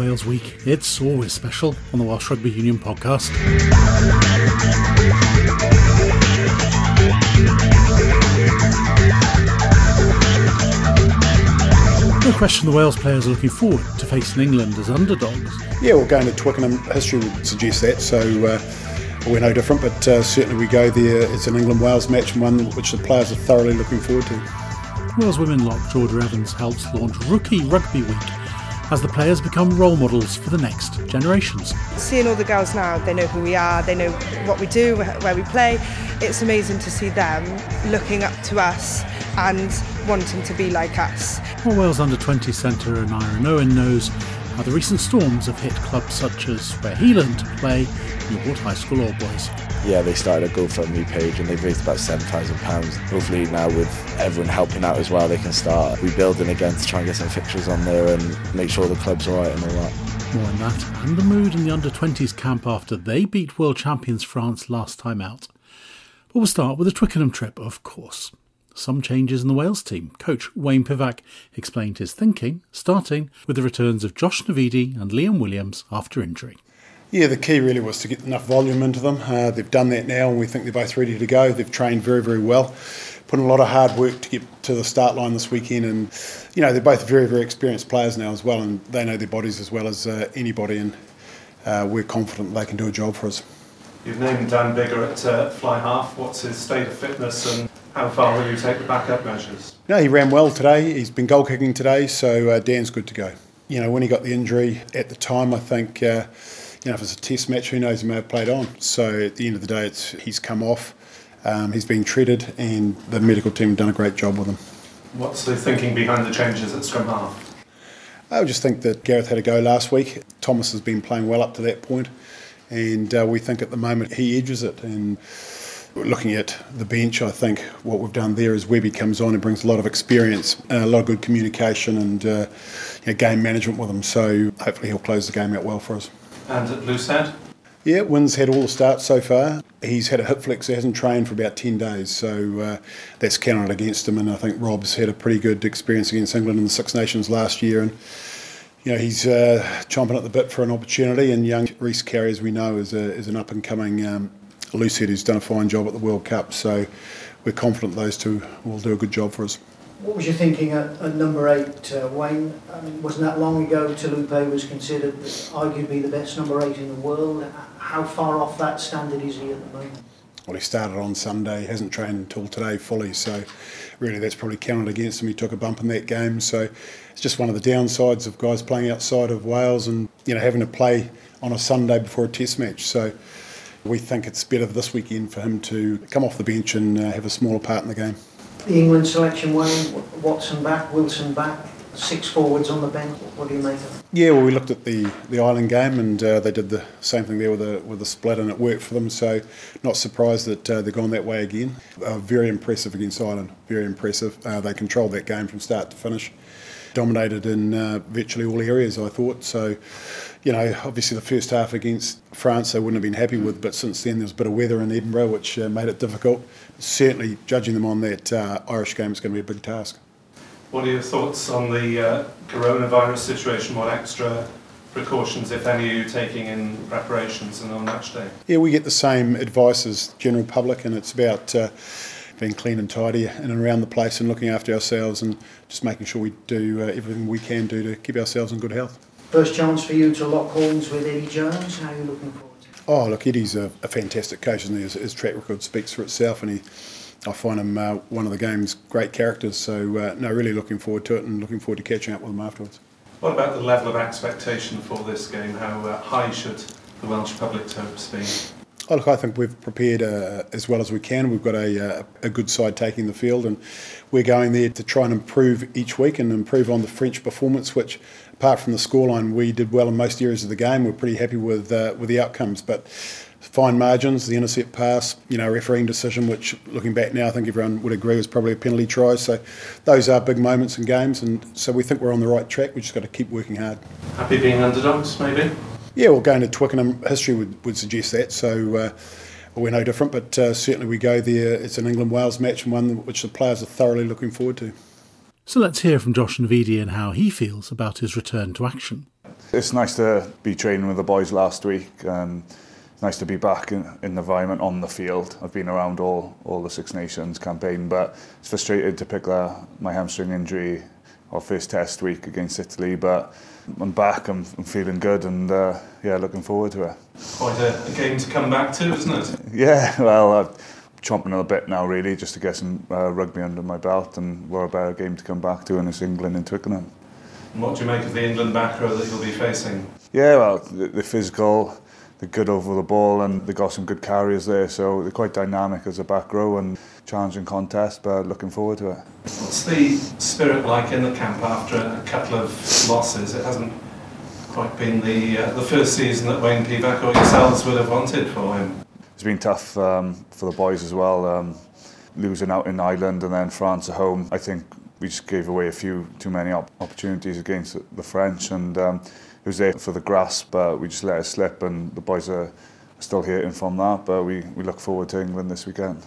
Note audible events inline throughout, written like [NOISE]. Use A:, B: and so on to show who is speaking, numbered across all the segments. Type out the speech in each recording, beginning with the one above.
A: Wales week. It's always special on the Welsh Rugby Union podcast. No question the Wales players are looking forward to facing England as underdogs.
B: Yeah, well, going to Twickenham, history would suggest that, so uh, we're no different, but uh, certainly we go there. It's an England Wales match, and one which the players are thoroughly looking forward to.
A: Wales women lock Georgia Evans helps launch Rookie Rugby Week as the players become role models for the next generations.
C: Seeing all the girls now, they know who we are, they know what we do, where we play. It's amazing to see them looking up to us and wanting to be like us.
A: Well, Wales under 20 centre and Aneurin Owen knows how the recent storms have hit clubs such as where he learned to play, Newport High School Old Boys.
D: Yeah, they started a GoFundMe page and they've raised about £7,000. Hopefully now with everyone helping out as well, they can start rebuilding again to try and get some fixtures on there and make sure the club's alright and all that.
A: More on that and the mood in the under 20s camp after they beat world champions France last time out. But we'll start with the Twickenham trip, of course some changes in the Wales team. Coach Wayne Pivac explained his thinking, starting with the returns of Josh Navidi and Liam Williams after injury.
B: Yeah, the key really was to get enough volume into them. Uh, they've done that now, and we think they're both ready to go. They've trained very, very well, put in a lot of hard work to get to the start line this weekend, and you know they're both very, very experienced players now as well, and they know their bodies as well as uh, anybody, and uh, we're confident they can do a job for us.
E: You've named Dan Biggar at uh, fly half. What's his state of fitness and how far will you take the backup measures?
B: No, he ran well today. He's been goal kicking today, so uh, Dan's good to go. You know, when he got the injury at the time, I think, uh, you know, if it's a test match, who knows, he may have played on. So at the end of the day, it's, he's come off, um, he's been treated, and the medical team have done a great job with him.
E: What's the thinking behind the changes at scrum half?
B: I just think that Gareth had a go last week. Thomas has been playing well up to that point, and uh, we think at the moment he edges it. And Looking at the bench, I think what we've done there is Webby comes on and brings a lot of experience, a lot of good communication and uh, you know, game management with him. So hopefully he'll close the game out well for us.
E: And at Loosehead?
B: Yeah, Wynn's had all the starts so far. He's had a hip flex, he hasn't trained for about 10 days, so uh, that's counted against him. And I think Rob's had a pretty good experience against England in the Six Nations last year. And you know, he's uh, chomping at the bit for an opportunity. And young Rhys Carré, as we know, is, a, is an up and coming um, loosie who's done a fine job at the World Cup. So we're confident those two will do a good job for us.
F: What was your thinking at, at number eight, uh, Wayne? I mean, wasn't that long ago Taulupe was considered arguably the best number eight in the world? How far off that standard is he at the moment?
B: Well, he started on Sunday, hasn't trained until today fully, so really that's probably counted against him. He took a bump in that game, so it's just one of the downsides of guys playing outside of Wales and you know having to play on a Sunday before a Test match. So we think it's better this weekend for him to come off the bench and uh, have a smaller part in the game.
F: The England selection, Wayne, Watson back, Wilson back, six forwards on the bench. What do you make of it?
B: Yeah, well, we looked at the, the Ireland game and uh, they did the same thing there with a with a split and it worked for them. So, not surprised that uh, they've gone that way again. Uh, very impressive against Ireland. Very impressive. Uh, they controlled that game from start to finish. Dominated in uh, virtually all areas, I thought. So, you know, obviously the first half against France they wouldn't have been happy with, but since then there's a bit of weather in Edinburgh which uh, made it difficult. Certainly, judging them on that uh, Irish game is going to be a big task.
E: What are your thoughts on the uh, coronavirus situation? What extra precautions, if any, are you taking in preparations and on match day?
B: Yeah, we get the same advice as general public, and it's about uh, being clean and tidy in and around the place and looking after ourselves and just making sure we do uh, everything we can do to keep ourselves in good health.
F: First chance for you to lock horns with Eddie Jones. How are you looking forward to it?
B: Oh, look, Eddie's a, a fantastic coach, and his, his track record speaks for itself, and he. I find him uh, one of the game's great characters, so uh, no, really looking forward to it and looking forward to catching up with him afterwards.
E: What about the level of expectation for this game? How uh, high should the Welsh public's hopes be?
B: Oh, look, I think we've prepared uh, as well as we can. We've got a, uh, a good side taking the field, and we're going there to try and improve each week and improve on the French performance, which, apart from the scoreline, we did well in most areas of the game. We're pretty happy with uh, with the outcomes, but fine margins, the intercept pass, you know, refereeing decision, which looking back now, I think everyone would agree was probably a penalty try. So those are big moments in games, and so we think we're on the right track. We've just got to keep working hard.
E: Happy being underdogs, maybe.
B: Yeah, well, going to Twickenham, history would, would suggest that. So uh, we're no different, but uh, certainly we go there. It's an England Wales match and one which the players are thoroughly looking forward to.
A: So let's hear from Josh Navidi and how he feels about his return to action.
G: It's nice to be training with the boys last week. Um, it's nice to be back in, in the environment on the field. I've been around all, all the Six Nations campaign, but it's frustrated to pick that, my hamstring injury our first test week against Italy, but I'm back. I'm, I'm feeling good, and uh, yeah, looking forward to it.
E: Quite a, a, game to come back to, isn't it?
G: Yeah. [LAUGHS] Well, I'm chomping a bit now, really, just to get some uh, rugby under my belt, and what a better game to come back to in it's England and Twickenham.
E: And what do you make of the England back row that you'll be facing?
G: Yeah, well, the, the physical they're good over the ball and they've got some good carriers there, so they're quite dynamic as a back row and challenging contest, but looking forward to it.
E: What's the spirit like in the camp after a couple of losses? It hasn't quite been the uh, the first season that Wayne Pivac or yourselves would have wanted for him.
G: It's been tough um, for the boys as well, um, losing out in Ireland and then France at home. I think we just gave away a few too many op opportunities against the French and um, was there for the grasp, but we just let it slip and the boys are still hurting from that, but we, we look forward to England this weekend.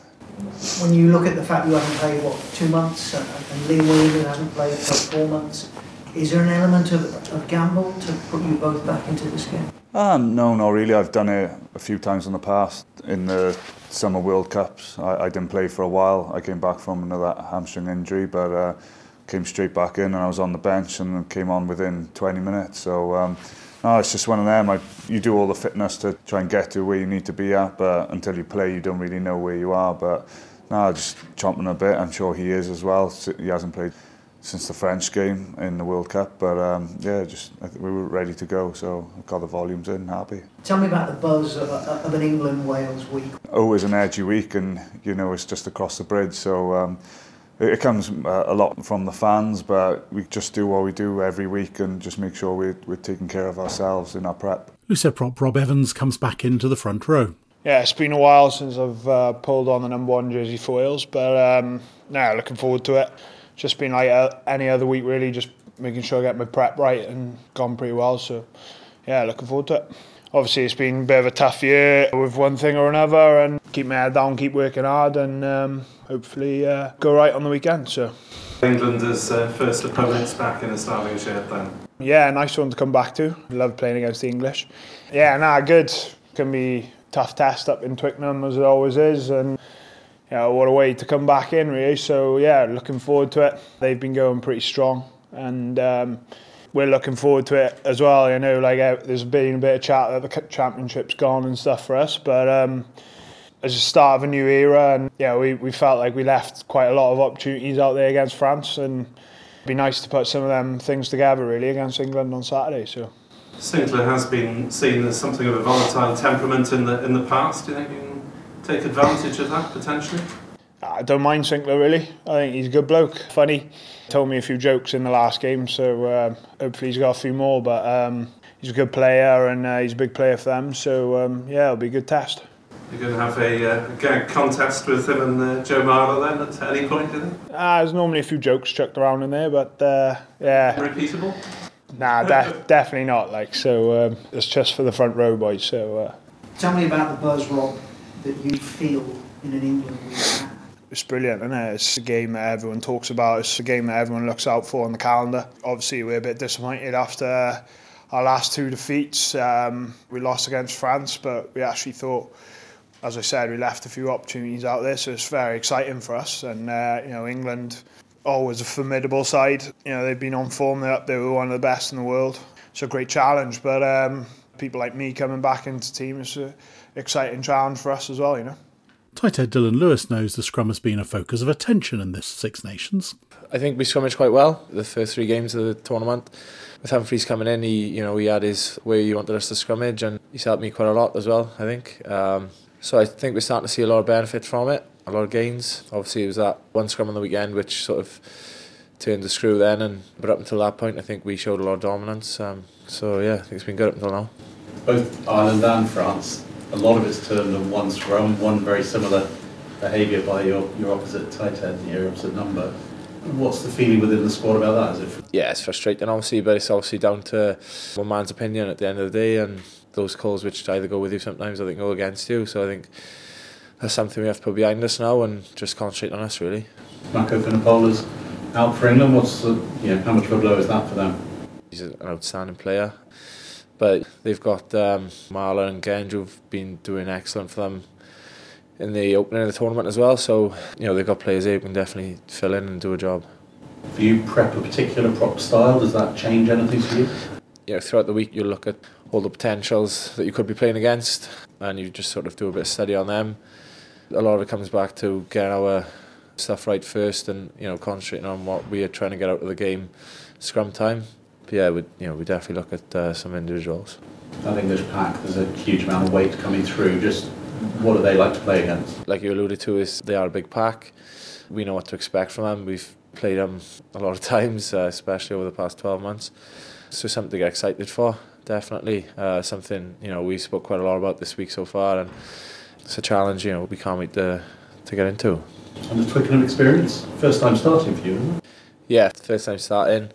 F: When you look at the fact you haven't played, what, two months, and, Liam Williamson hasn't played for four months, is there an element of, of gamble to put you both back into this game?
G: Um, no, not really. I've done it a few times in the past. In the Summer World Cups, I, I didn't play for a while. I came back from another hamstring injury, but uh, came straight back in and I was on the bench and came on within 20 minutes. So um, no, it's just one of them. I, you do all the fitness to try and get to where you need to be at, but until you play, you don't really know where you are. But no, just chomping a bit. I'm sure he is as well. He hasn't played since the French game in the World Cup, but um, yeah, just I think we were ready to go, so I got the volumes in, happy.
F: Tell me about the buzz of, a, of an England Wales week.
G: Always an edgy week, and you know it's just across the bridge, so. Um, it comes uh, a lot from the fans, but we just do what we do every week and just make sure we're, we're taking care of ourselves in our prep.
A: Loosehead prop Rob Evans comes back into the front row.
H: Yeah, it's been a while since I've uh, pulled on the number one jersey for Wales, but um, now looking forward to it. Just been like uh, any other week, really, just making sure I get my prep right and gone pretty well. So, yeah, looking forward to it obviously it's been a bit of a tough year with one thing or another and keep my head down, keep working hard and um, hopefully uh, go right on the weekend. So.
E: England is uh, first opponents back in a starting shirt then?
H: Yeah, nice one to come back to. Love playing against the English. Yeah, nah, good. Can be tough test up in Twickenham as it always is and you know, what a way to come back in really. So yeah, looking forward to it. They've been going pretty strong and um, we're looking forward to it as well. You know like uh, there's been a bit of chat that the championship's gone and stuff for us, but um, as a start of a new era, and yeah, we, we felt like we left quite a lot of opportunities out there against France, and it'd be nice to put some of them things together really against England on Saturday. So.
E: Sinckler has been seen as something of a volatile temperament in the in the past. Do you think you can take advantage of that potentially?
H: I don't mind Sinckler really. I think he's a good bloke, funny. Told me a few jokes in the last game, so uh, hopefully he's got a few more. But um, he's a good player and uh, he's a big player for them. So um, yeah, it'll be a good test.
E: You're going to have a, uh, a gag contest with him and uh, Joe Marler then at any point, do you think?
H: Uh, there's normally a few jokes chucked around in there, but uh, yeah.
E: Repeatable?
H: Nah, de- [LAUGHS] definitely not. Like so, um, it's just for the front row boys. So. Uh,
F: Tell me about the buzz, Rob, that you feel in an England week
H: it's brilliant, isn't it? It's a game that everyone talks about. It's a game that everyone looks out for on the calendar. Obviously, we're a bit disappointed after our last two defeats. Um, we lost against France, but we actually thought, as I said, we left a few opportunities out there. So it's very exciting for us. And uh, you know, England always a formidable side. You know, they've been on form. They're up there. One of the best in the world. It's a great challenge. But um, people like me coming back into the team is an exciting challenge for us as well. You know.
A: Tight head Dillon Lewis knows the scrum has been a focus of attention in this Six Nations.
I: I think we scrummaged quite well the first three games of the tournament. With Humphreys coming in, he you know he had his way he wanted us to scrummage, and he's helped me quite a lot as well. I think. Um, so I think we're starting to see a lot of benefit from it, a lot of gains. Obviously, it was that one scrum on the weekend which sort of turned the screw then, and but up until that point, I think we showed a lot of dominance. Um, so yeah, I think it's been good up until now.
J: Both Ireland and France a lot of it's turned on one scrum, one very similar behaviour by your, your opposite tighthead, your opposite number. What's the feeling within the squad about that? It?
I: Yeah, it's frustrating, obviously, but it's obviously down to one man's opinion at the end of the day, and those calls which either go with you sometimes, I think, go against you. So I think that's something we have to put behind us now and just concentrate on us, really.
J: Mako Vunipola's out for England. What's the, you know, how much of a blow is that for them?
I: He's an outstanding player. But they've got um, Marler and Genge who've been doing excellent for them in the opening of the tournament as well. So, you know, they've got players there who can definitely fill in and do a job.
J: For you, prep a particular prop style, does that change anything for you?
I: You know, throughout the week you'll look at all the potentials that you could be playing against and you just sort of do a bit of study on them. A lot of it comes back to getting our stuff right first and, you know, concentrating on what we are trying to get out of the game scrum time. But yeah, we you know we definitely look at uh, some individuals.
J: That English pack, there's a huge amount of weight coming through. Just what do they like to play against?
I: Like you alluded to, is they are a big pack. We know what to expect from them. We've played them a lot of [LAUGHS] times, uh, especially over the past 12 months. So something to get excited for, definitely. Uh, something you know we spoke quite a lot about this week so far, and it's a challenge. You know we can't wait to to get into.
J: And the Twickenham experience, first time starting for you, isn't it?
I: Yeah, first time starting.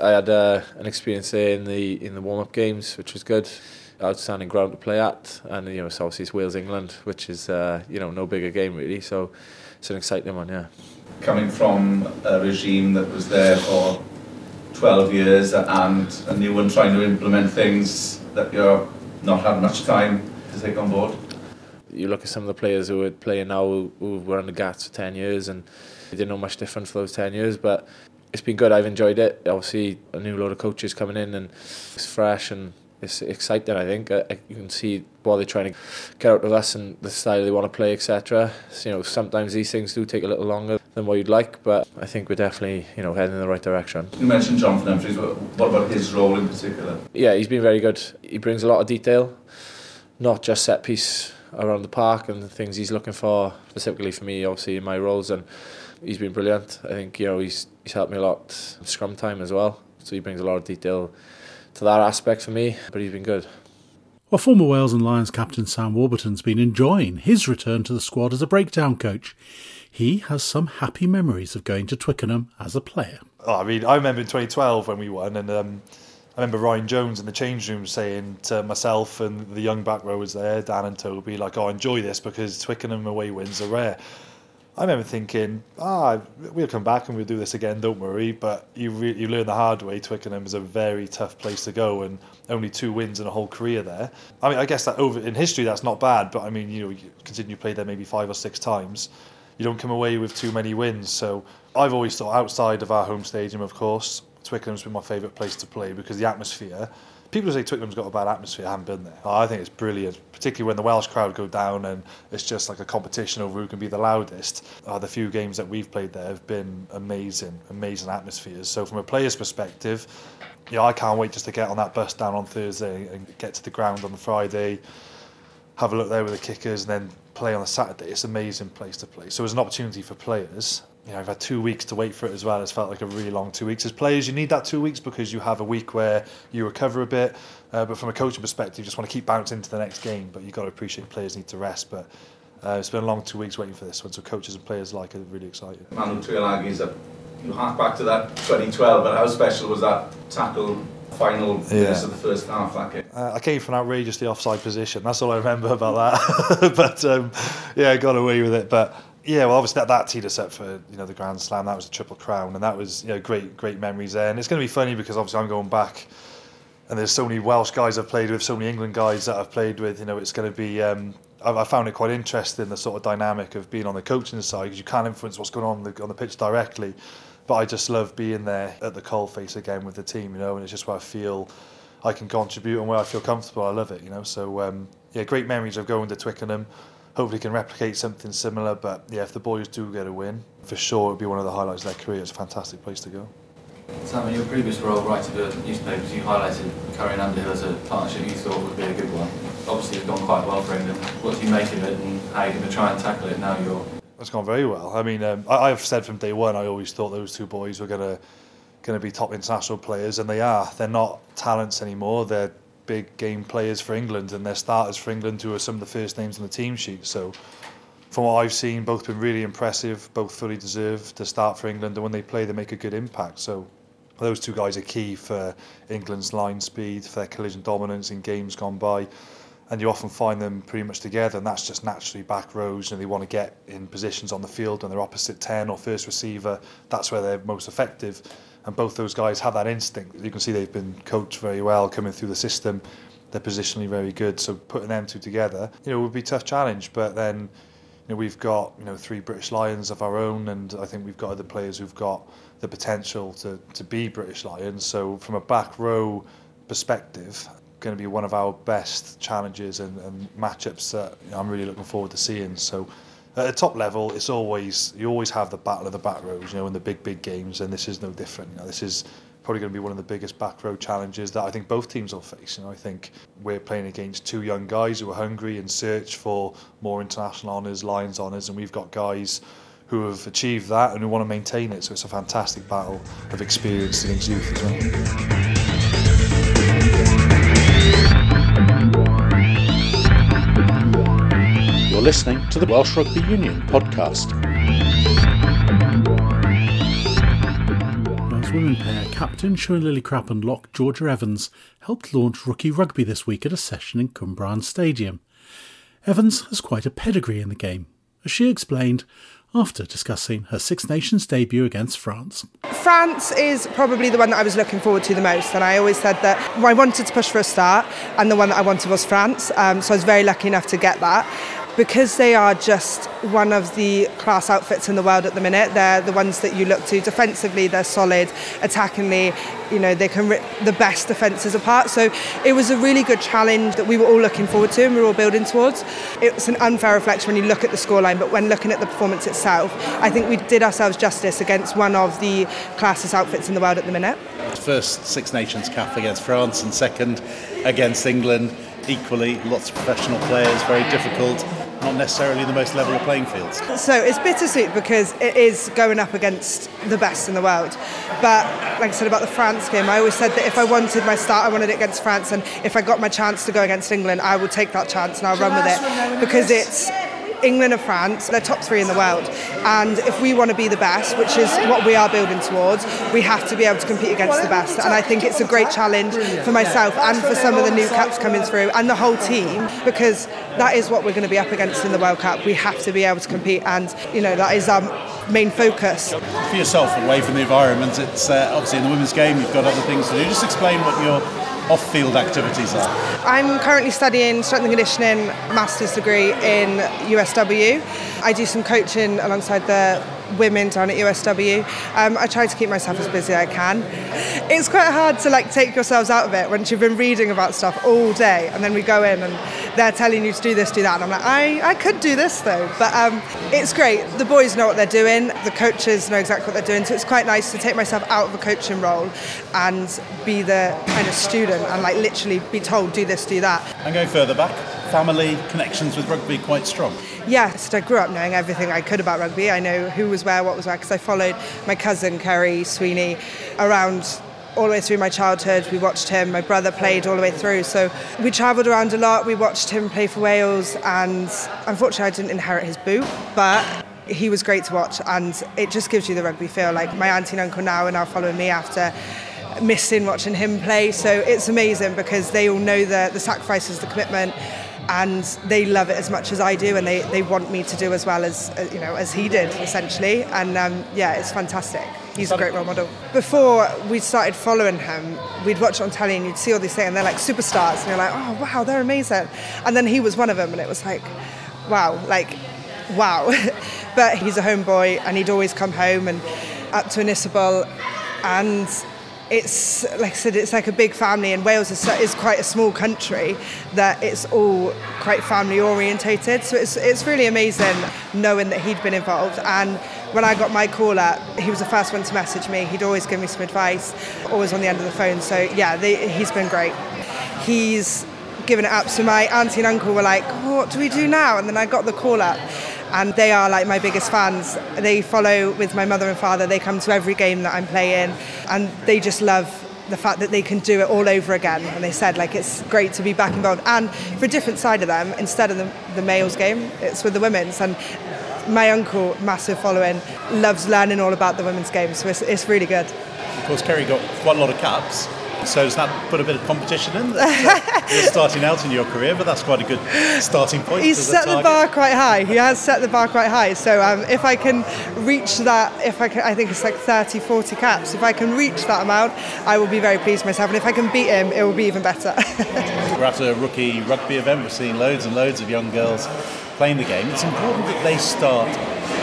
I: I had uh, an experience there in the in the warm up games, which was good. Outstanding ground to play at, and you know, obviously it's Wales England, which is uh, you know no bigger game really. So it's an exciting one, yeah.
K: Coming from a regime that was there for 12 years and a new one trying to implement things that you're not having much time to take on board.
I: You look at some of the players who are playing now who, who were on the GATS for 10 years and they didn't know much different for those 10 years, but it's been good. I've enjoyed it. Obviously, a new load of coaches coming in and it's fresh and it's exciting. I think uh, you can see what they're trying to get out of us and the style they want to play, etc. So, you know, sometimes these things do take a little longer than what you'd like, but I think we're definitely you know heading in the right direction.
K: You mentioned Jonathan Humphreys. What about his role in particular?
I: Yeah, he's been very good. He brings a lot of detail, not just set piece around the park and the things he's looking for specifically for me, obviously in my roles and he's been brilliant. I think you know he's he's helped me a lot scrum time as well. So he brings a lot of detail to that aspect for me, but he's been good.
A: Well, former Wales and Lions captain Sam Warburton's been enjoying his return to the squad as a breakdown coach. He has some happy memories of going to Twickenham as a player.
L: Oh, I mean, I remember in 2012 when we won, and um, I remember Ryan Jones in the change room saying to myself and the young back rowers there, Dan and Toby, like, "Oh, enjoy this because Twickenham away wins are rare." I remember thinking, ah, we'll come back and we'll do this again, don't worry. But you re- you learn the hard way. Twickenham is a very tough place to go, and only two wins in a whole career there. I mean, I guess that over in history that's not bad, but I mean, you know, you continue to play there maybe five or six times. You don't come away with too many wins. So I've always thought outside of our home stadium, of course, Twickenham's been my favourite place to play because the atmosphere people say Twickenham's got a bad atmosphere. I haven't been there. I think it's brilliant, particularly when the Welsh crowd go down and it's just like a competition over who can be the loudest. Uh, the few games that we've played there have been amazing, amazing atmospheres. So from a player's perspective, yeah, I can't wait just to get on that bus down on Thursday and get to the ground on the Friday, have a look there with the kickers, and then play on a Saturday. It's an amazing place to play. So it's an opportunity for players you know, I've had two weeks to wait for it as well. It's felt like a really long two weeks. As players, you need that two weeks because you have a week where you recover a bit. Uh, but from a coaching perspective, you just want to keep bouncing into the next game. But you've got to appreciate players need to rest. But uh, it's been a long two weeks waiting for this one. So coaches and players like are really excited.
K: Manu Tuilagi is a you hark back to that 2012, but how special was that tackle final yeah. of the first half that game?
L: Uh, I came from an outrageously offside position. That's all I remember about that. [LAUGHS] but um, yeah, I got away with it. But yeah, well, obviously that, that teed us up for you know the Grand Slam. That was the Triple Crown, and that was you know great great memories there. And it's going to be funny because obviously I'm going back, and there's so many Welsh guys I've played with, so many England guys that I've played with. You know, it's going to be. Um, I, I found it quite interesting the sort of dynamic of being on the coaching side because you can't influence what's going on the, on the pitch directly, but I just love being there at the coalface again with the team. You know, and it's just where I feel. I can contribute and where I feel comfortable. I love it, you know. So um, yeah, great memories of going to Twickenham hopefully can replicate something similar. But yeah, if the boys do get a win, for sure it'll be one of the highlights of their career. It's a fantastic place to go.
M: Sam, in your previous role writing for newspapers, you highlighted Curry and Underhill as a partnership you thought would be a good one. Obviously, it's gone quite well for England. What do you make of it, and how are you going to try and tackle it now? You're
L: it's gone very well. I mean, um, I, I've said from day one, I always thought those two boys were going to going to be top international players, and they are. They're not talents anymore. They're big game players for England, and they're starters for England who are some of the first names on the team sheet. So, from what I've seen, both been really impressive. Both fully deserve to start for England, and when they play, they make a good impact. So, those two guys are key for England's line speed, for their collision dominance in games gone by and you often find them pretty much together, and that's just naturally back rows, and they want to get in positions on the field when they're opposite 10 or first receiver. That's where they're most effective, and both those guys have that instinct. You can see they've been coached very well coming through the system. They're positionally very good, so putting them two together, you know, would be a tough challenge. But then, you know, we've got you know three British Lions of our own, and I think we've got other players who've got the potential to to be British Lions. So from a back row perspective, going to be one of our best challenges and, and matchups that I'm really looking forward to seeing. So at the top level, it's always you always have the battle of the back rows, you know, in the big big games, and this is no different. You know, this is probably going to be one of the biggest back row challenges that I think both teams will face. You know, I think we're playing against two young guys who are hungry and search for more international honours, Lions honours, and we've got guys who have achieved that and who want to maintain it. So it's a fantastic battle of experience against youth as well.
A: Listening to the Welsh Rugby Union podcast. Wales women pair captain Siwan Lillicrap and lock Georgia Evans helped launch rookie rugby this week at a session in Cwmbran Stadium. Evans has quite a pedigree in the game, as she explained after discussing her Six Nations debut against France.
C: France is probably the one that I was looking forward to the most, and I always said that I wanted to push for a start, and the one that I wanted was France. Um, so I was very lucky enough to get that because they are just one of the class outfits in the world at the minute. They're the ones that you look to defensively. They're solid, attackingly. You know they can rip the best defences apart. So it was a really good challenge that we were all looking forward to and we were all building towards. It's an unfair reflection when you look at the scoreline, but when looking at the performance itself, I think we did ourselves justice against one of the classest outfits in the world at the minute.
N: First Six Nations cap against France and second against England. Equally, lots of professional players, very difficult not necessarily the most level of playing fields.
C: So it's bittersweet because it is going up against the best in the world. But like I said about the France game, I always said that if I wanted my start, I wanted it against France, and if I got my chance to go against England, I would take that chance and I'll run with it because it's England and France, they're top three in the world. And if we want to be the best, which is what we are building towards, we have to be able to compete against the best. And I think it's a great challenge for myself and for some of the new caps coming through and the whole team because that is what we're going to be up against in the World Cup. We have to be able to compete, and you know that is our main focus.
N: For yourself, away from the environment, it's uh, obviously in the women's game. You've got other things to do. Just explain what your off-field activities are?
C: I'm currently studying strength and conditioning master's degree in USW. I do some coaching alongside the women down at USW. Um, I try to keep myself as busy as I can. It's quite hard to like take yourselves out of it once you've been reading about stuff all day and then we go in and they're telling you to do this, do that. And I'm like, I, I could do this though. But um, it's great. The boys know what they're doing, the coaches know exactly what they're doing. So it's quite nice to take myself out of a coaching role and be the kind of student and like literally be told, do this, do that.
N: And going further back, family connections with rugby quite strong.
C: Yes, I grew up knowing everything I could about rugby. I know who was where, what was where, because I followed my cousin Ceri Sweeney around all the way through my childhood. We watched him. My brother played all the way through. So we travelled around a lot. We watched him play for Wales, and unfortunately, I didn't inherit his boot, but he was great to watch, and it just gives you the rugby feel. Like my auntie and uncle now are now following me after missing watching him play. So it's amazing because they all know the, the sacrifices, the commitment, and they love it as much as I do, and they, they want me to do as well as you know as he did essentially. And um, yeah, it's fantastic. He's a great role model. Before we started following him, we'd watch on telly and you'd see all these things, and they're like superstars, and you're like, oh wow, they're amazing. And then he was one of them, and it was like, wow, like wow. [LAUGHS] but he's a homeboy, and he'd always come home and up to Ynysybwl, and it's like I said, it's like a big family, and Wales is, is quite a small country that it's all quite family orientated. So it's it's really amazing knowing that he'd been involved. And when I got my call up, he was the first one to message me. He'd always give me some advice, always on the end of the phone. So yeah, they, he's been great. He's given it up. So my auntie and uncle were like, "What do we do now?" And then I got the call up and they are like my biggest fans. They follow with my mother and father. They come to every game that I'm playing, and they just love the fact that they can do it all over again. And they said like it's great to be back involved, and for a different side of them, instead of the, the males game, it's with the women's. And my uncle, massive following, loves learning all about the women's game, so it's, it's really good.
N: Of course, Ceri got quite a lot of caps. So does that put a bit of competition in? That, uh, [LAUGHS] you're starting out in your career, but that's quite a good starting point.
C: He's set the bar quite high. He has set the bar quite high. So um, if I can reach that, if I can, I think it's like 30, 40 caps. If I can reach that amount, I will be very pleased with myself. And if I can beat him, it will be even better. [LAUGHS]
N: We're at a rookie rugby event. We're seeing loads and loads of young girls playing the game. It's important that they start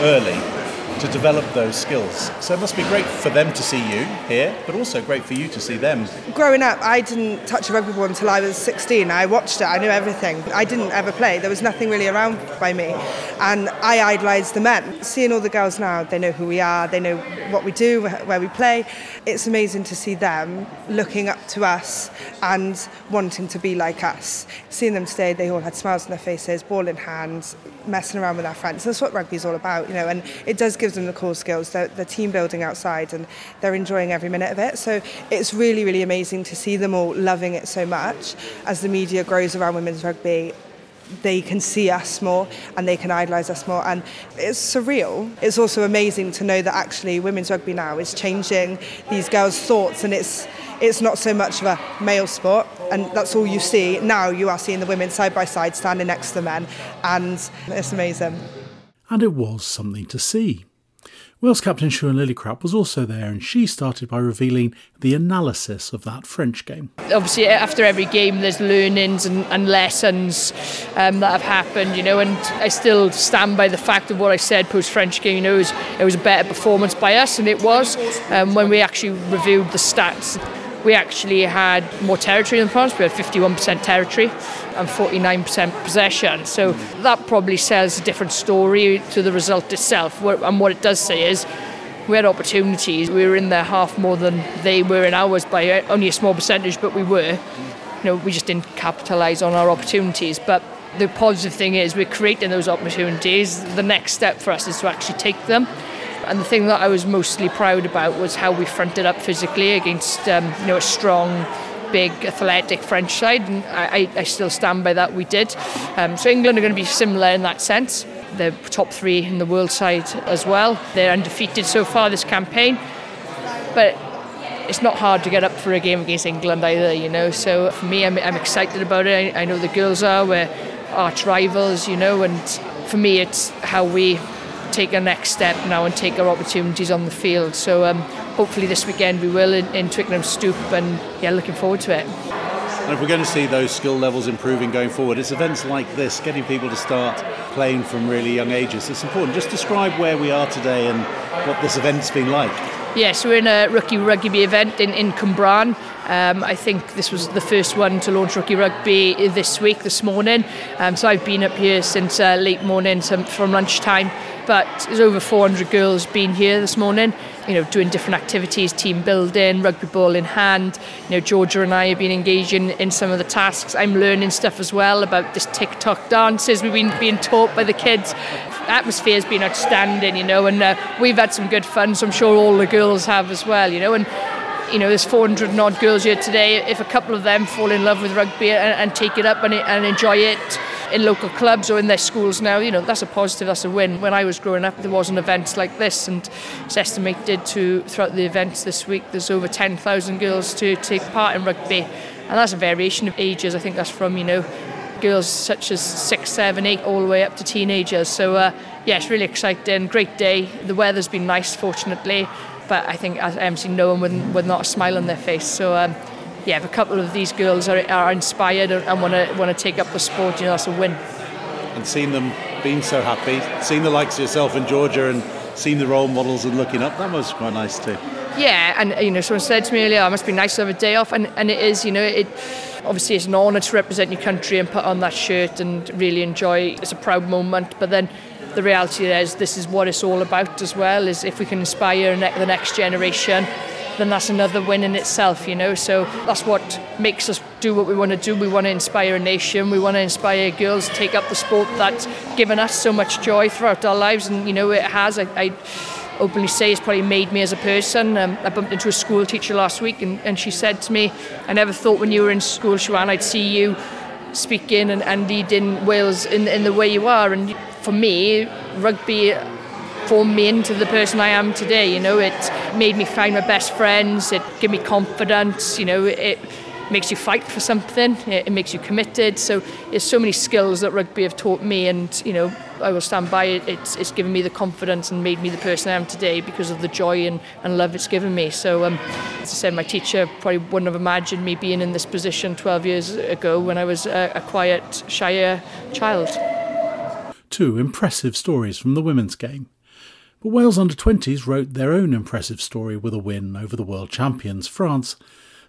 N: early to develop those skills. So it must be great for them to see you here, but also great for you to see them.
C: Growing up, I didn't touch a rugby ball until I was 16. I watched it, I knew everything. I didn't ever play, there was nothing really around by me. And I idolised the men. Seeing all the girls now, they know who we are, they know what we do, where we play. It's amazing to see them looking up to us and wanting to be like us. Seeing them today, they all had smiles on their faces, ball in hand, messing around with our friends. That's what rugby's all about, you know, and it does gives them the core skills. They're, they're team building outside and they're enjoying every minute of it. So it's really, really amazing to see them all loving it so much. As the media grows around women's rugby, they can see us more and they can idolise us more. And it's surreal. It's also amazing to know that actually women's rugby now is changing these girls' thoughts and it's it's not so much of a male sport and that's all you see. Now you are seeing the women side by side standing next to the men and it's amazing.
A: And it was something to see. Wales captain Siwan Lillicrap was also there, and she started by revealing the analysis of that French game.
O: Obviously, after every game, there's learnings and, and lessons um, that have happened, you know, and I still stand by the fact of what I said post French game. You know, it was, it was a better performance by us, and it was um, when we actually reviewed the stats we actually had more territory than France. We had 51% territory and 49% possession. So that probably says a different story to the result itself. And what it does say is we had opportunities. We were in their half more than they were in ours by only a small percentage, but we were. You know, we just didn't capitalise on our opportunities. But the positive thing is we're creating those opportunities. The next step for us is to actually take them. And the thing that I was mostly proud about was how we fronted up physically against um, you know a strong, big, athletic French side, and I, I still stand by that. We did. Um, so England are going to be similar in that sense. They're top three in the world side as well. They're undefeated so far this campaign, but it's not hard to get up for a game against England either, you know. So for me, I'm, I'm excited about it. I, I know the girls are. We're arch rivals, you know, and for me, it's how we take a next step now and take our opportunities on the field. So um, hopefully this weekend we will in, in Twickenham Stoop, and yeah, looking forward to it.
N: And if we're going to see those skill levels improving going forward, it's events like this, getting people to start playing from really young ages. It's important. Just describe where we are today and what this event's been like.
O: Yes, we're in a rookie rugby event in, in Cwmbran. Um, I think this was the first one to launch rookie rugby this week, this morning. Um, so I've been up here since uh, late morning, from lunchtime but there's over 400 girls been here this morning you know doing different activities team building rugby ball in hand. You know Georgia and I have been engaging in some of the tasks. I'm learning stuff as well about this TikTok dances we've been being taught by the kids. Atmosphere has been outstanding you know and uh, we've had some good fun so I'm sure all the girls have as well you know and you know, there's 400 odd girls here today. If a couple of them fall in love with rugby and, and take it up and, and enjoy it, in local clubs or in their schools now, you know, that's a positive, that's a win. When I was growing up, there wasn't events like this, and it's estimated to, throughout the events this week, there's over 10,000 girls to take part in rugby. And that's a variation of ages. I think that's from, you know, girls such as six, seven, eight, all the way up to teenagers. So, uh, yeah, it's really exciting. Great day. The weather's been nice, fortunately. But I think as MC, no one with, with not a smile on their face. So, um, yeah, if a couple of these girls are, are inspired and want to want to take up the sport, you know, that's a win.
N: And seeing them being so happy, seeing the likes of yourself and Georgia, and seeing the role models and looking up, that was quite nice too.
O: Yeah, and you know, someone said to me earlier, oh, "It must be nice to have a day off," and, and it is. You know, it obviously it's an honour to represent your country and put on that shirt and really enjoy. It's a proud moment, but then the reality is this is what it's all about as well. Is if we can inspire the next generation then that's another win in itself, you know. So that's what makes us do what we want to do. We want to inspire a nation. We want to inspire girls to take up the sport that's given us so much joy throughout our lives, and you know it has. I, I openly say it's probably made me as a person. Um, I bumped into a school teacher last week, and, and she said to me, "I never thought when you were in school, Siwan, I'd see you." speaking and, and leading Wales in, in the way you are and for me rugby formed me into the person I am today. You know, it made me find my best friends. It gave me confidence. You know, it makes you fight for something. It, it makes you committed. So there's so many skills that rugby have taught me, and you know, I will stand by it. It's, it's given me the confidence and made me the person I am today because of the joy and, and love it's given me. So, um, as I said, my teacher probably wouldn't have imagined me being in this position 12 years ago when I was a, a quiet, shyer child.
A: Two impressive stories from the women's game. But Wales under 20s wrote their own impressive story with a win over the world champions, France,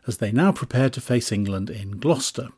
A: as they now prepare to face England in Gloucester.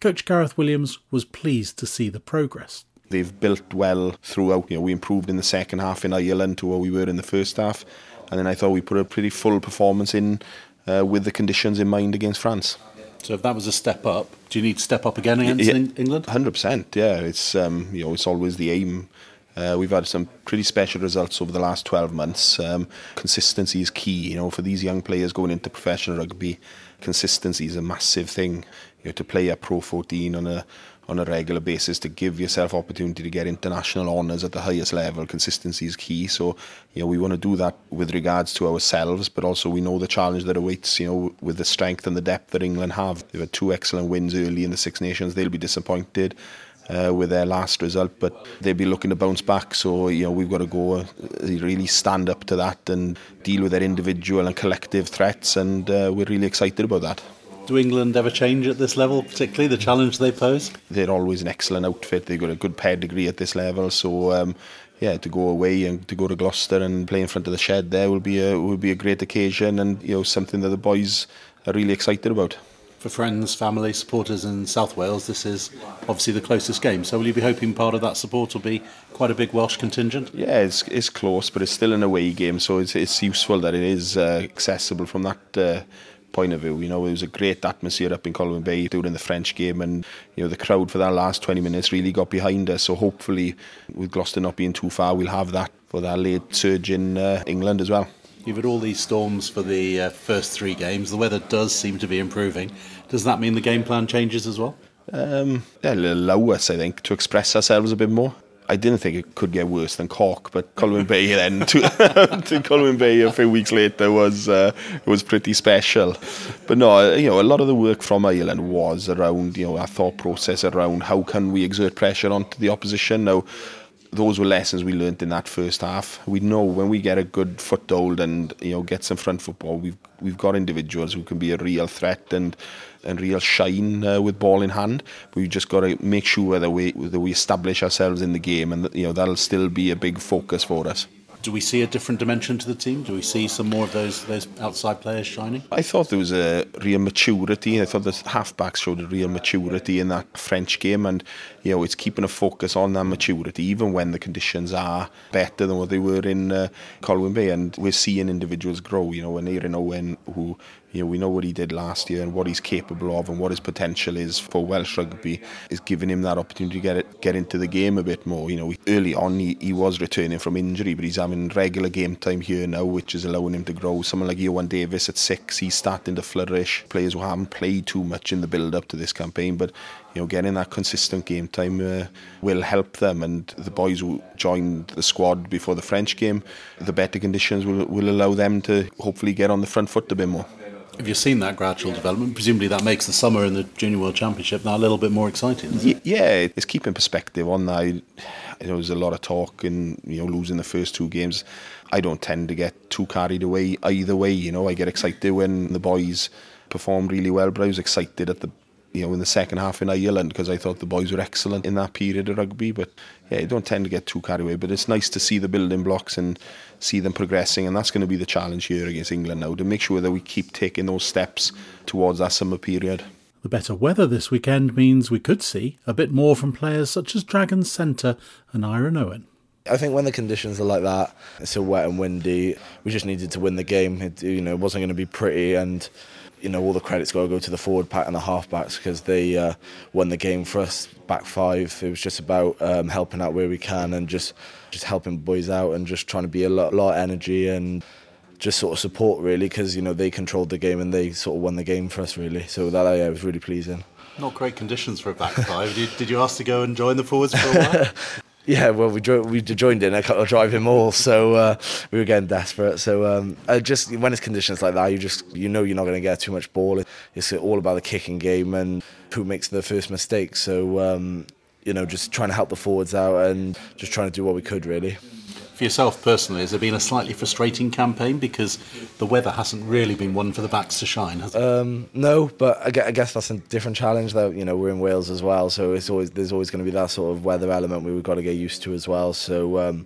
A: Coach Gareth Williams was pleased to see the progress.
P: They've built well throughout. You know, we improved in the second half in Ireland to where we were in the first half, and then I thought we put a pretty full performance in uh, with the conditions in mind against France.
N: So if that was a step up, do you need to step up again against yeah, England?
P: Hundred percent. Yeah, it's um, you know it's always the aim uh, we've had some pretty special results over the last 12 months. Um, consistency is key, you know, for these young players going into professional rugby. Consistency is a massive thing. You know, to play at Pro 14 on a on a regular basis to give yourself opportunity to get international honours at the highest level. Consistency is key. So, you know, we want to do that with regards to ourselves, but also we know the challenge that awaits, you know, with the strength and the depth that England have. They've had two excellent wins early in the Six Nations. They'll be disappointed uh, with their last result, but they'll be looking to bounce back. So you know we've got to go uh, really stand up to that and deal with their individual and collective threats, and uh, we're really excited about that.
N: Do England ever change at this level, particularly the challenge they pose?
P: They're always an excellent outfit. They've got a good pedigree at this level, so. Um, yeah, to go away and to go to Gloucester and play in front of the shed there will be a will be a great occasion and you know something that the boys are really excited about
N: for friends, family, supporters in South Wales, this is obviously the closest game. So will you be hoping part of that support will be quite a big Welsh contingent?
P: Yeah, it's, it's close, but it's still an away game, so it's, it's useful that it is uh, accessible from that uh, point of view. You know, it was a great atmosphere up in Colwyn Bay during the French game, and you know the crowd for that last 20 minutes really got behind us. So hopefully, with Gloucester not being too far, we'll have that for that late surge in uh, England as well.
N: You've had all these storms for the uh, first three games. The weather does seem to be improving. Does that mean the game plan changes as well?
P: Um, allow us, I think, to express ourselves a bit more. I didn't think it could get worse than Cork, but Colwyn Bay then to, [LAUGHS] to Colwyn Bay a few weeks later was uh, was pretty special. But no, you know, a lot of the work from Ireland was around you know our thought process around how can we exert pressure onto the opposition. Now, those were lessons we learned in that first half. We know when we get a good foothold and you know get some front football, we've we've got individuals who can be a real threat and and real shine uh, with ball in hand. We've just got to make sure that we that we establish ourselves in the game, and you know that'll still be a big focus for us
N: do we see a different dimension to the team? Do we see some more of those those outside players shining?
P: I thought there was a real maturity. I thought the halfbacks showed a real maturity in that French game, and you know it's keeping a focus on that maturity even when the conditions are better than what they were in uh, Colwyn Bay, and we're seeing individuals grow. You know, when Aneurin Owen, who you know, we know what he did last year and what he's capable of and what his potential is for Welsh rugby is giving him that opportunity to get it, get into the game a bit more. You know, early on he, he was returning from injury, but he's having regular game time here now, which is allowing him to grow. Someone like Ioan Davies at six, he's starting to flourish. Players who haven't played too much in the build-up to this campaign, but you know, getting that consistent game time uh, will help them. And the boys who joined the squad before the French game, the better conditions will, will allow them to hopefully get on the front foot a bit more.
N: Have you seen that gradual development? Presumably that makes the summer in the Junior World Championship now a little bit more exciting.
P: Yeah, it's keeping perspective on that. Know, there's a lot of talk and you know losing the first two games. I don't tend to get too carried away either way. You know, I get excited when the boys perform really well, but I was excited at the you know in the second half in Ireland because I thought the boys were excellent in that period of rugby. But yeah, I don't tend to get too carried away. But it's nice to see the building blocks and see them progressing, and that's going to be the challenge here against England now to make sure that we keep taking those steps towards that summer period.
A: The better weather this weekend means we could see a bit more from players such as Dragons centre and Aneurin Owen.
I: I think when the conditions are like that, it's so wet and windy. We just needed to win the game. It, you know, it wasn't going to be pretty, and you know all the credit's got to go to the forward pack and the half backs because they uh, won the game for us. Back five, it was just about um, helping out where we can and just just helping boys out and just trying to be a lot, lot of energy and just sort of support really because you know they controlled the game and they sort of won the game for us really. So that yeah, was really pleasing.
N: Not great conditions for a back five. [LAUGHS] did, did you ask to go and join the forwards for a while? [LAUGHS]
D: Yeah, well, we we joined in a couple of driving mauls, so uh, we were getting desperate. So um, just when it's conditions like that, you just you know you're not going to get too much ball. It's all about the kicking game and who makes the first mistake. So um, you know, just trying to help the forwards out and just trying to do what we could really.
N: For yourself personally, has it been a slightly frustrating campaign because the weather hasn't really been one for the backs to shine? Has it?
D: Um, no, but I guess that's a different challenge. Though you know we're in Wales as well, so it's always there's always going to be that sort of weather element we've got to get used to as well. So. Um,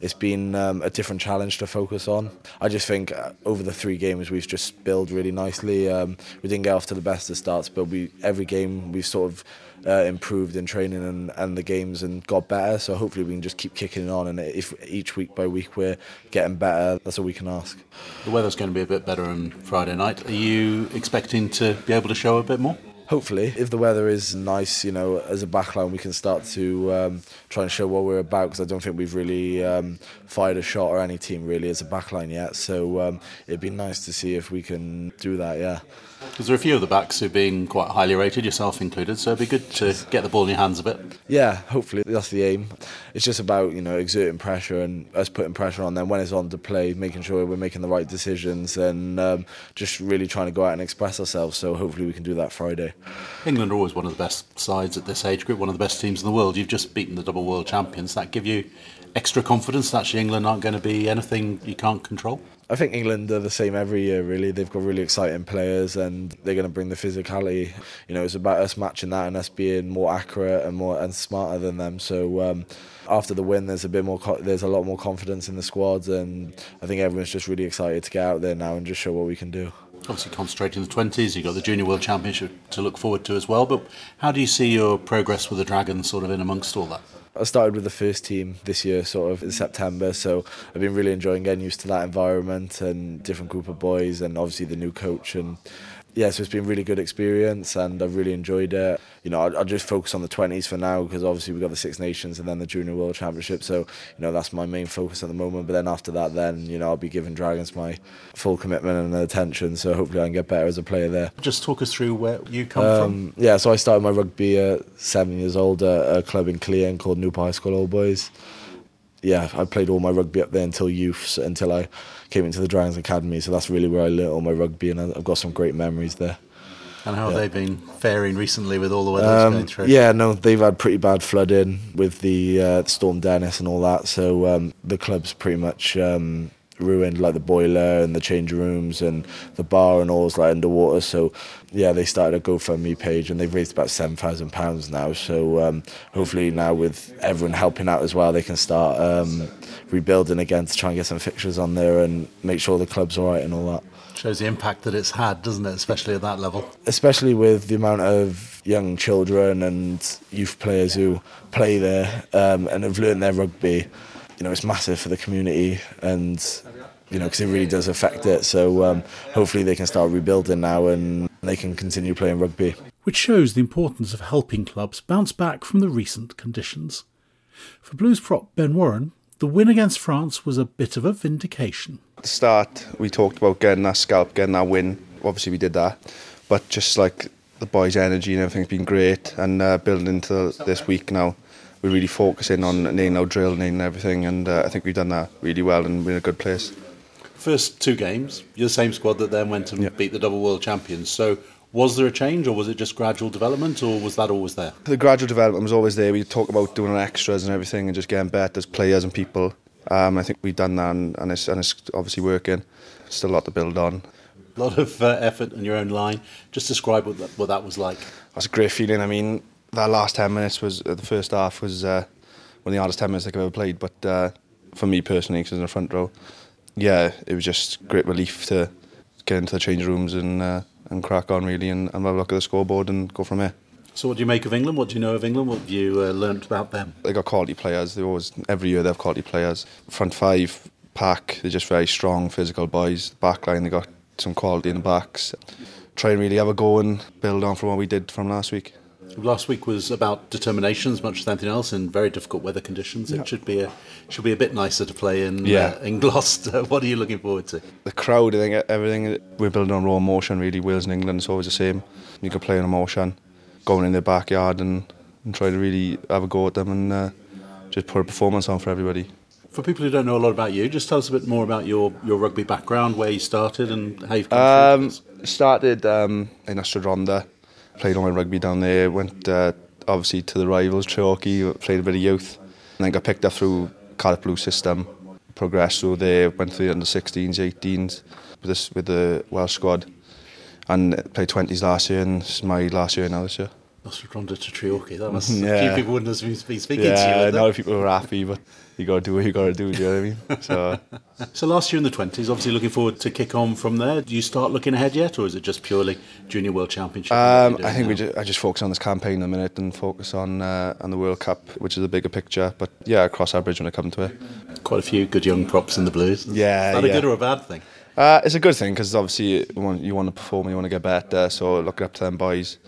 D: it's been um, a different challenge to focus on. I just think uh, over the three games we've just built really nicely. Um, we didn't get off to the best of starts, but we every game we've sort of uh, improved in training and, and the games and got better. So hopefully we can just keep kicking on. And if each week by week we're getting better, that's all we can ask.
N: The weather's going to be a bit better on Friday night. Are you expecting to be able to show a bit more?
D: Hopefully, if the weather is nice, you know, as a backline, we can start to um, try and show what we're about. Because I don't think we've really um, fired a shot or any team really as a backline yet. So um, it'd be nice to see if we can do that. Yeah.
N: Because there are a few of the backs who've been quite highly rated, yourself included. So it'd be good to get the ball in your hands a bit.
D: Yeah, hopefully that's the aim. It's just about you know exerting pressure and us putting pressure on them when it's on to play, making sure we're making the right decisions and um, just really trying to go out and express ourselves. So hopefully we can do that Friday.
N: England are always one of the best sides at this age group, one of the best teams in the world. You've just beaten the double world champions. That give you extra confidence that actually England aren't going to be anything you can't control?
D: I think England are the same every year, really. They've got really exciting players and they're going to bring the physicality. You know, it's about us matching that and us being more accurate and more and smarter than them. So um, after the win, there's a bit more, there's a lot more confidence in the squads, and I think everyone's just really excited to get out there now and just show what we can do.
N: Obviously, concentrating on the 20s, you've got the Junior World Championship to look forward to as well. But how do you see your progress with the Dragons sort of in amongst all that?
D: I started with the first team this year, sort of in September. So I've been really enjoying getting used to that environment and different group of boys, and obviously the new coach. And yeah, so it's been a really good experience, and I've really enjoyed it. You know, I'll, I'll just focus on the 20s for now because obviously we've got the Six Nations and then the Junior World Championship. So you know that's my main focus at the moment. But then after that, then you know I'll be giving Dragons my full commitment and attention. So hopefully I can get better as a player there.
N: Just talk us through where you come
D: Um,
N: from.
D: Yeah, so I started my rugby at seven years old at a club in Caerleon called Newport High School Old Boys. Yeah, I played all my rugby up there until youth, so- until I came into the Dragons Academy. So that's really where I learnt all my rugby, and I've got some great memories there.
N: And how have
D: Yeah.
N: they been faring recently with all the weather
D: Um,
N: going through?
D: yeah, no, they've had pretty bad flooding with the uh, Storm Dennis and all that. So um, the club's pretty much um, ruined, like the boiler and the change rooms and the bar and all is like underwater. So yeah, they started a GoFundMe page and they've raised about seven thousand pounds now. So um, hopefully now with everyone helping out as well, they can start um, rebuilding again to try and get some fixtures on there and make sure the club's all right and all that
N: Shows the impact that it's had, doesn't it? Especially at that level.
D: especially with the amount of young children and youth players who play there um, and have learned their rugby. You know, it's massive for the community, and you know, because it really does affect it. So um, hopefully they can start rebuilding now and they can continue playing rugby.
N: Which shows the importance of helping clubs bounce back from the recent conditions. For Blues prop Ben Warren, the win against France was a bit of a vindication.
Q: At the start, we talked about getting that scalp, getting that win. Obviously, we did that. But just like the boys' energy and everything's been great, and uh, building into this week now, we're really focusing on nailing our drill, nailing everything, and uh, I think we've done that really well and we're in a good place.
N: First two games, you're the same squad that then went and beat the double world champions. So was there a change, or was it just gradual development, or was that always there?
Q: The gradual development was always there. We talk about doing extras and everything and just getting better as players and people. Um, I think we've done that and, and, it's, and it's obviously working. Still a lot to build on.
N: A lot of uh, effort on your own line. Just describe what that, what that was like.
Q: That's a great feeling. I mean, that last 10 minutes was, uh, the first half was uh, one of the hardest 10 minutes I've ever played. But uh, for me personally, because in the front row, yeah, it was just great relief to get into the change rooms and uh, and crack on really and, and have a look at the scoreboard and go from there.
N: So what do you make of England? What do you know of England? What have you uh, learnt about them?
Q: They got quality players. They always every year they have quality players. Front five pack, they're just very strong, physical boys. Back line, they got some quality in the backs. Try and really have a go and build on from what we did from last week.
N: Last week was about determination as much as anything else in very difficult weather conditions.
Q: Yeah.
N: It should be a should be a bit nicer to play in
Q: Yeah.
N: uh, in [LAUGHS] Gloucester. What are you looking forward to?
Q: The crowd, I think everything we're building on raw emotion. Really, Wales and England it's always the same. You can play on emotion, going in their backyard and, and try to really have a go at them and uh, just put a performance on for everybody.
N: For people who don't know a lot about you, just tell us a bit more about your, your rugby background, where you started and how you've come
Q: Um, started um, in Rhondda, played all my rugby down there, went uh, obviously to the rivals, Treorchy, played a bit of youth, and then got picked up through Cardiff Blue system, progressed through there, went through the under-16s, 18s, with, this, with the Welsh squad, and played 20s last year, and this is my last year now this year.
N: Rhondda to Treorchy, that must
Q: Yeah. [LAUGHS]
N: a few people wouldn't have been speaking
Q: yeah,
N: to you.
Q: a
N: would
Q: lot
N: they?
Q: of people were happy, but you got to do what you got to do. Do you know what I mean? [LAUGHS] So
N: So last year in the twenties, obviously looking forward to kick on from there. Do you start looking ahead yet, or is it just purely Junior World Championship?
Q: Um, I think we ju- I just focus on this campaign in a minute and focus on uh, on the World Cup, which is a bigger picture. But yeah, across our bridge when I come to it.
N: quite a few good young props in the Blues.
Q: Yeah,
N: is that a good or a bad thing?
Q: Uh, it's a good thing because obviously you want, you want to perform and you want to get better. So looking up to them boys,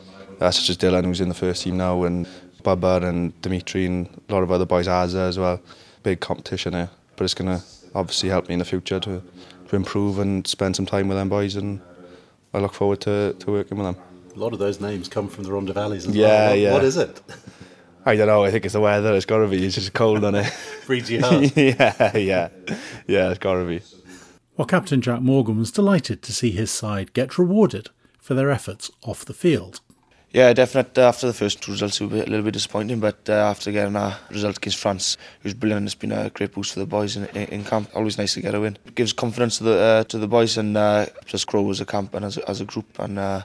Q: uh, such as Dillon, who's in the first team now, and Bubba and Dimitri and a lot of other boys, Azza as well. Big competition there, but it's going to obviously help me in the future to, to improve and spend some time with them boys, and I look forward to, to working with them.
N: A lot of those names come from the Rhondda Valleys as
Q: Yeah,
N: well. What-
Q: yeah.
N: What is it?
Q: I don't know. I think it's the weather. It's got to be. It's just cold on it. [LAUGHS]
N: Breeds you [LAUGHS]
Q: yeah, yeah, yeah. It's got to be.
N: Well, Captain Jack Morgan was delighted to see his side get rewarded for their efforts off the field.
R: Yeah, definitely. After the first two results, it was a little bit disappointing, but uh, after getting a result against France, it was brilliant. It's been a great boost for the boys in, in, in camp. Always nice to get a win. It gives confidence to the uh, to the boys and uh, just grow as a camp and as a, as a group, and uh,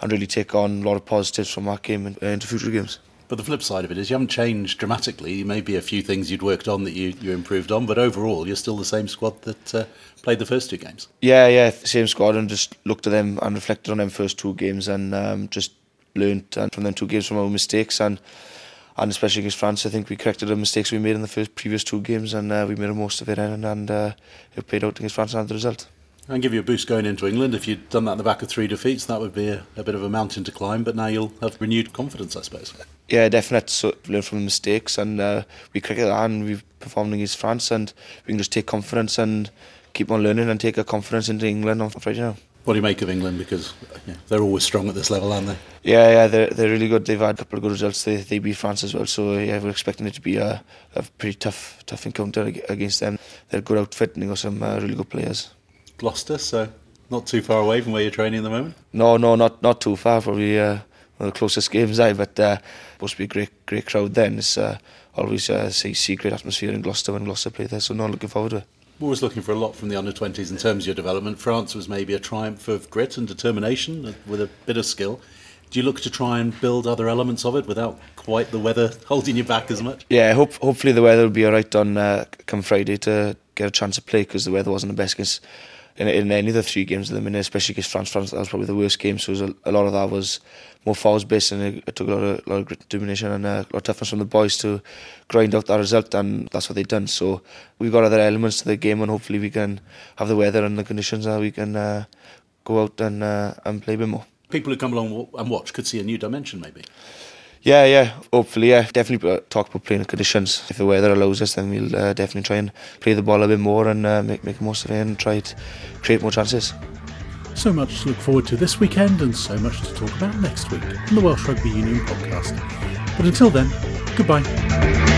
R: and really take on a lot of positives from that game in, into future games.
N: But the flip side of it is you haven't changed dramatically. There may be a few things you'd worked on that you, you improved on, but overall you're still the same squad that uh, played the first two games.
R: Yeah, yeah, same squad, and just looked at them and reflected on them first two games, and um, just learnt and from them two games from our mistakes, and and especially against France, I think we corrected the mistakes we made in the first previous two games, and uh, we made the most of it, and, and uh, it paid out against France and the result.
N: And give you a boost going into England. If you'd done that in the back of three defeats, that would be a, a bit of a mountain to climb, but now you'll have renewed confidence, I suppose.
R: Yeah, definitely. So learn from the mistakes, and uh, we cricketed and we've performed against France, and we can just take confidence and keep on learning and take our confidence into England on Friday now.
N: What do you make of England? Because yeah, they're always strong at this level, aren't they?
R: Yeah, yeah, they're they're really good. They've had a couple of good results. They they beat France as well, so yeah, we're expecting it to be a, a pretty tough tough encounter against them. They're good outfit and they got some uh, really good players.
N: Gloucester, so not too far away from where you're training at the moment.
R: No, no, not not too far. Probably uh, one of the closest games I. But uh, supposed to be a great great crowd. Then it's uh, always uh, see see great atmosphere in Gloucester when Gloucester play there. So no, looking forward to it.
N: Always looking for a lot from the under 20s in terms of your development. France was maybe a triumph of grit and determination with a bit of skill. Do you look to try and build other elements of it without quite the weather [LAUGHS] holding you back as much?
R: Yeah, hope, hopefully the weather will be alright on uh, come Friday to get a chance to play because the weather wasn't the best against, in, in any of the three games at the minute, especially against France. France, that was probably the worst game. So a, a, lot of that was more fouls based and it, took a lot of, lot of grit determination and uh, a lot of toughness from the boys to grind out that result and that's what they've done. So we've got other elements to the game and hopefully we can have the weather and the conditions that we can uh, go out and, uh, and play a bit more.
N: People who come along and watch could see a new dimension maybe.
R: Yeah, yeah, hopefully, yeah. Definitely talk about playing conditions. If the weather allows us, then we'll uh, definitely try and play the ball a bit more and uh, make, make the most of it and try to create more chances.
N: So much to look forward to this weekend and so much to talk about next week on the Welsh Rugby Union podcast. But until then, goodbye.